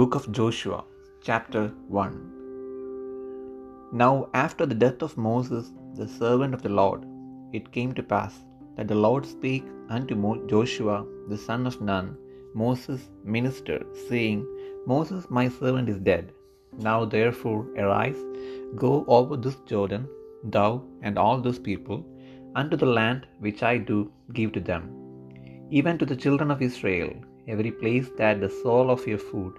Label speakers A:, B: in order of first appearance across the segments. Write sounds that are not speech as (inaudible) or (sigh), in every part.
A: Book of Joshua, chapter 1 Now, after the death of Moses, the servant of the Lord, it came to pass that the Lord spake unto Joshua, the son of Nun, Moses' minister, saying, Moses, my servant, is dead. Now, therefore, arise, go over this Jordan, thou and all those people, unto the land which I do give to them, even to the children of Israel, every place that the sole of your foot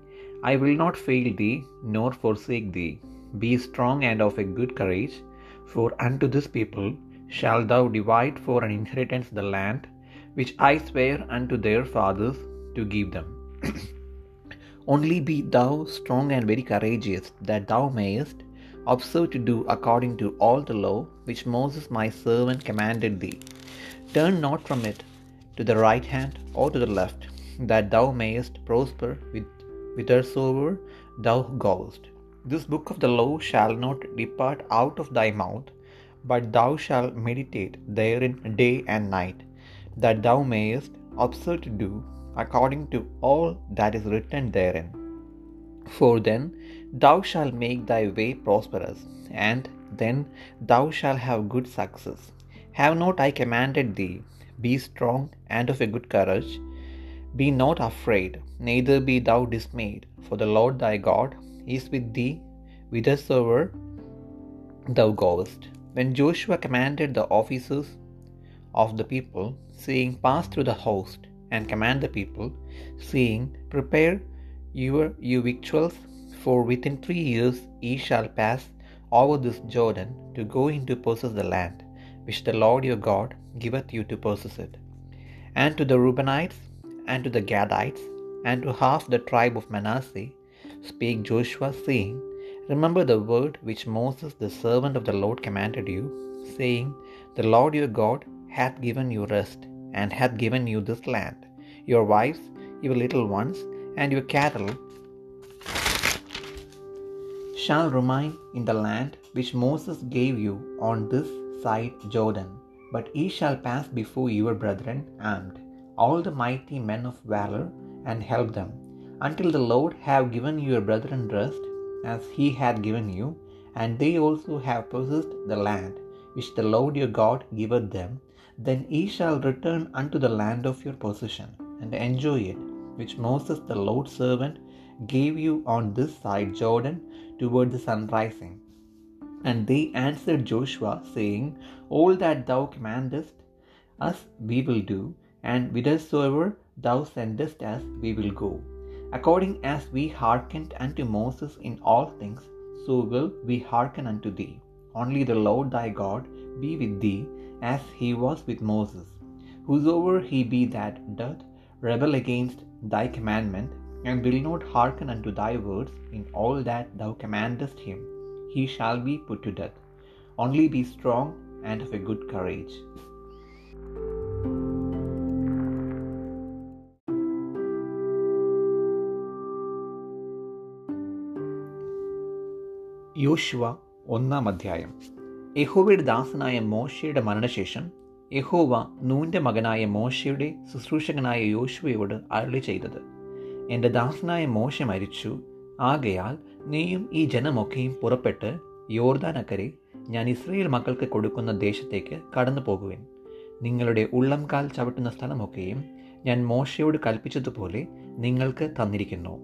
A: I will not fail thee, nor forsake thee. Be strong and of a good courage, for unto this people shalt thou divide for an inheritance the land which I swear unto their fathers to give them. (clears throat) Only be thou strong and very courageous, that thou mayest observe to do according to all the law which Moses my servant commanded thee. Turn not from it to the right hand or to the left, that thou mayest prosper with whithersoever thou goest. This book of the law shall not depart out of thy mouth, but thou shalt meditate therein day and night, that thou mayest observe to do according to all that is written therein. For then thou shalt make thy way prosperous, and then thou shalt have good success. Have not I commanded thee? Be strong and of a good courage. Be not afraid, neither be thou dismayed, for the Lord thy God is with thee whithersoever thou goest. When Joshua commanded the officers of the people, saying, Pass through the host, and command the people, saying, Prepare your you victuals, for within three years ye shall pass over this Jordan to go in to possess the land, which the Lord your God giveth you to possess it. And to the Reubenites, and to the Gadites, and to half the tribe of Manasseh, spake Joshua, saying, Remember the word which Moses the servant of the Lord commanded you, saying, The Lord your God hath given you rest, and hath given you this land, your wives, your little ones, and your cattle shall remain in the land which Moses gave you on this side Jordan. But ye shall pass before your brethren armed, all the mighty men of valor, and help them, until the Lord have given your brethren rest, as he hath given you, and they also have possessed the land which the Lord your God giveth them. Then ye shall return unto the land of your possession, and enjoy it, which Moses the Lord's servant gave you on this side Jordan toward the sunrising. And they answered Joshua, saying, All that thou commandest us we will do, and whithersoever thou sendest us we will go. According as we hearkened unto Moses in all things, so will we hearken unto thee. Only the Lord thy God be with thee, as he was with Moses. Whosoever he be that doth rebel against thy commandment, and will not hearken unto thy words in all that thou commandest him, he shall be put to death. Only be strong and of a good courage. യോശുവ ഒന്നാം അധ്യായം. യഹോവയുടെ ദാസനായ മോശയുടെ മരണശേഷം യഹോവ നൂന്റെ മകനായ മോശയുടെ ശുശ്രൂഷകനായ യോശുവയോട് അരളി ചെയ്തത്. എന്റെ ദാസനായ മോശ മരിച്ചു. ആകയാൽ നീയും ഈ ജനമൊക്കെയും പുറപ്പെട്ട് യോർദാനക്കരെ ഞാൻ ഇസ്രയേൽ മക്കൾക്ക് കൊടുക്കുന്ന ദേശത്തേക്ക് കടന്നു പോകുവിൻ നിങ്ങളുടെ ഉള്ളംകാൽ ചവിട്ടുന്ന സ്ഥലമൊക്കെയും ഞാൻ മോശയോട് കൽപ്പിച്ചതുപോലെ നിങ്ങൾക്ക് തന്നിരിക്കുന്നു.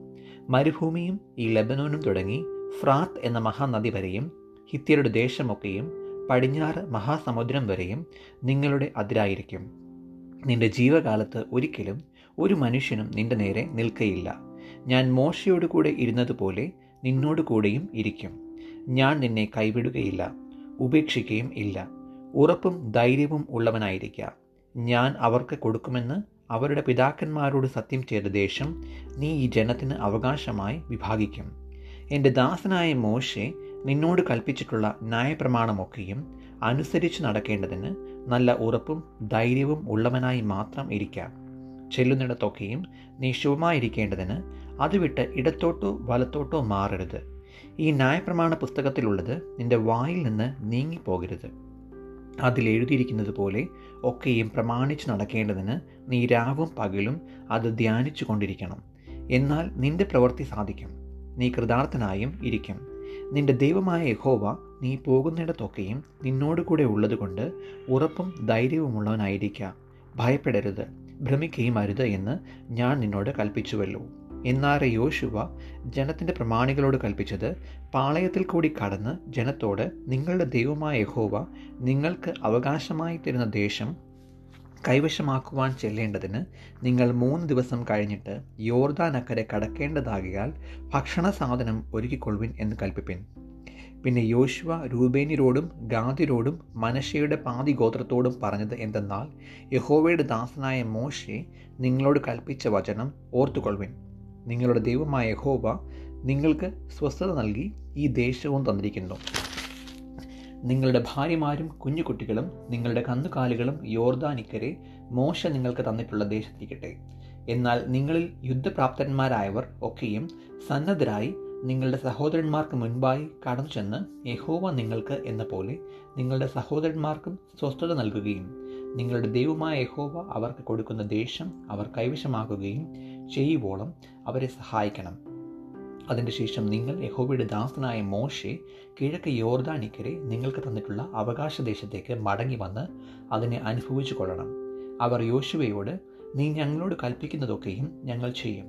A: മരുഭൂമിയും ഈ ലബനോനും തുടങ്ങി ഫ്രാത്ത് എന്ന മഹാനദി വരെയും ഹിത്യരുടെ ദേശമൊക്കെയും പടിഞ്ഞാറ് മഹാസമുദ്രം വരെയും നിങ്ങളുടെ അതിരായിരിക്കും. നിന്റെ ജീവകാലത്ത് ഒരിക്കലും ഒരു മനുഷ്യനും നിന്റെ നേരെ നിൽക്കയില്ല. ഞാൻ മോശയോട് കൂടെ ഇരുന്നതുപോലെ നിന്നോട് കൂടെയും ഇരിക്കും. ഞാൻ നിന്നെ കൈവിടുകയില്ല ഉപേക്ഷിക്കുകയും ഇല്ല. ഉറപ്പും ധൈര്യവും ഉള്ളവനായിരിക്കുക ഞാൻ അവർക്ക് കൊടുക്കുമെന്ന് അവരുടെ പിതാക്കന്മാരോട് സത്യം ചെയ്ത ദേശം നീ ഈ ജനത്തിന് അവകാശമായി വിഭാഗിക്കും. എന്റെ ദാസനായ മോശെ നിന്നോട് കൽപ്പിച്ചിട്ടുള്ള ന്യായപ്രമാണമൊക്കെയും അനുസരിച്ച് നടക്കേണ്ടതിന് നല്ല ഉറപ്പും ധൈര്യവും ഉള്ളവനായി മാത്രം ഇരിക്കാം. ചെല്ലുന്നിടത്തൊക്കെയും നീ ശുഭമായിരിക്കേണ്ടതിന് അത് വിട്ട് ഇടത്തോട്ടോ വലത്തോട്ടോ മാറരുത്. ഈ ന്യായപ്രമാണ പുസ്തകത്തിലുള്ളത് നിന്റെ വായിൽ നിന്ന് നീങ്ങിപ്പോകരുത്. അതിൽ എഴുതിയിരിക്കുന്നത് പോലെ ഒക്കെയും പ്രമാണിച്ച് നടക്കേണ്ടതിന് നീ രാവും പകലും അത് ധ്യാനിച്ചു കൊണ്ടിരിക്കണം എന്നാൽ നിന്റെ പ്രവൃത്തി സാധിക്കും. നീ കൃതാർത്ഥനായും ഇരിക്കും. നിന്റെ ദൈവമായ യഹോവ നീ പോകുന്നിടത്തൊക്കെയും നിന്നോട് കൂടെ ഉള്ളതുകൊണ്ട് ഉറപ്പും ധൈര്യവുമുള്ളവനായിരിക്കുക ഭയപ്പെടരുത് ഭ്രമിക്കുകയും അരുത് എന്ന് ഞാൻ നിന്നോട് കൽപ്പിച്ചുവല്ലോ. എന്നാറെ യോശുവ ജനത്തിന്റെ പ്രമാണികളോട് കൽപ്പിച്ചത് പാളയത്തിൽ കൂടി കടന്ന് ജനത്തോട് നിങ്ങളുടെ ദൈവമായ യഹോവ നിങ്ങൾക്ക് അവകാശമായി തരുന്ന ദേശം കൈവശമാക്കുവാൻ ചെല്ലേണ്ടതിന് നിങ്ങൾ മൂന്ന് ദിവസം കഴിഞ്ഞിട്ട് യോർദാൻ അക്കരെ കടക്കേണ്ടതാകിയാൽ ഭക്ഷണ സാധനം ഒരുക്കിക്കൊള്ളുവിൻ എന്ന് കൽപ്പിപ്പിൻ. പിന്നെ യോശുവ രൂപേനിരോടും ഗാന്ധിരോടും മനശയുടെ പാതി ഗോത്രത്തോടും പറഞ്ഞത് എന്തെന്നാൽ യഹോവയുടെ ദാസനായ മോശെ നിങ്ങളോട് കൽപ്പിച്ച വചനം ഓർത്തുകൊള്ളുവിൻ. നിങ്ങളുടെ ദൈവമായ യഹോവ നിങ്ങൾക്ക് സ്വസ്ഥത നൽകി ഈ ദേശവും തന്നിരിക്കുന്നു. നിങ്ങളുടെ ഭാര്യമാരും കുഞ്ഞുകുട്ടികളും നിങ്ങളുടെ കന്നുകാലികളും യോർദാനിക്കരെ മോശ നിങ്ങൾക്ക് തന്നിട്ടുള്ള ദേശത്തിരിക്കട്ടെ എന്നാൽ നിങ്ങളിൽ യുദ്ധപ്രാപ്തന്മാരായവർ ഒക്കെയും സന്നദ്ധരായി നിങ്ങളുടെ സഹോദരന്മാർക്ക് മുൻപായി കടന്നു ചെന്ന് യഹോവ നിങ്ങൾക്ക് എന്ന പോലെ നിങ്ങളുടെ സഹോദരന്മാർക്കും സ്വസ്ഥത നൽകുകയും നിങ്ങളുടെ ദൈവമായ യഹോവ അവർക്ക് കൊടുക്കുന്ന ദേശം അവർ കൈവശമാക്കുകയും ചെയ്യുവോളം അവരെ സഹായിക്കണം. അതിന്റെ ശേഷം നിങ്ങൾ യഹോബയുടെ ദാസനായ മോശെ കിഴക്ക് യോർദാനിക്കരെ നിങ്ങൾക്ക് തന്നിട്ടുള്ള അവകാശ ദേശത്തേക്ക് മടങ്ങി വന്ന് അതിനെ അനുഭവിച്ചു കൊള്ളണം. അവർ യോശുവയോട് നീ ഞങ്ങളോട് കൽപ്പിക്കുന്നതൊക്കെയും ഞങ്ങൾ ചെയ്യും.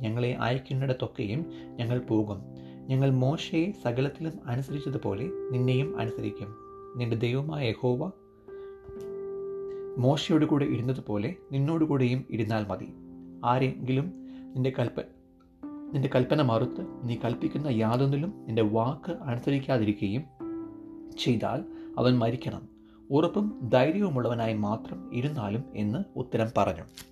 A: ഞങ്ങളെ അയക്കുന്നിടത്തൊക്കെയും ഞങ്ങൾ പോകും. ഞങ്ങൾ മോശയെ സകലത്തിലും അനുസരിച്ചതുപോലെ നിന്നെയും അനുസരിക്കും. നിന്റെ ദൈവമായ യഹോവ മോശയോട് കൂടെ ഇരുന്നതുപോലെ നിന്നോടുകൂടെയും ഇരുന്നാൽ മതി. ആരെങ്കിലും നിന്റെ കൽപ്പ നിന്റെ കൽപ്പന മറുത്ത് നീ കൽപ്പിക്കുന്ന യാതൊന്നിലും നിന്റെ വാക്ക് അനുസരിക്കാതിരിക്കുകയും ചെയ്താൽ അവൻ മരിക്കണം. ഉറപ്പും ധൈര്യവുമുള്ളവനായി മാത്രം ഇരുന്നാലും എന്ന് ഉത്തരം പറഞ്ഞു.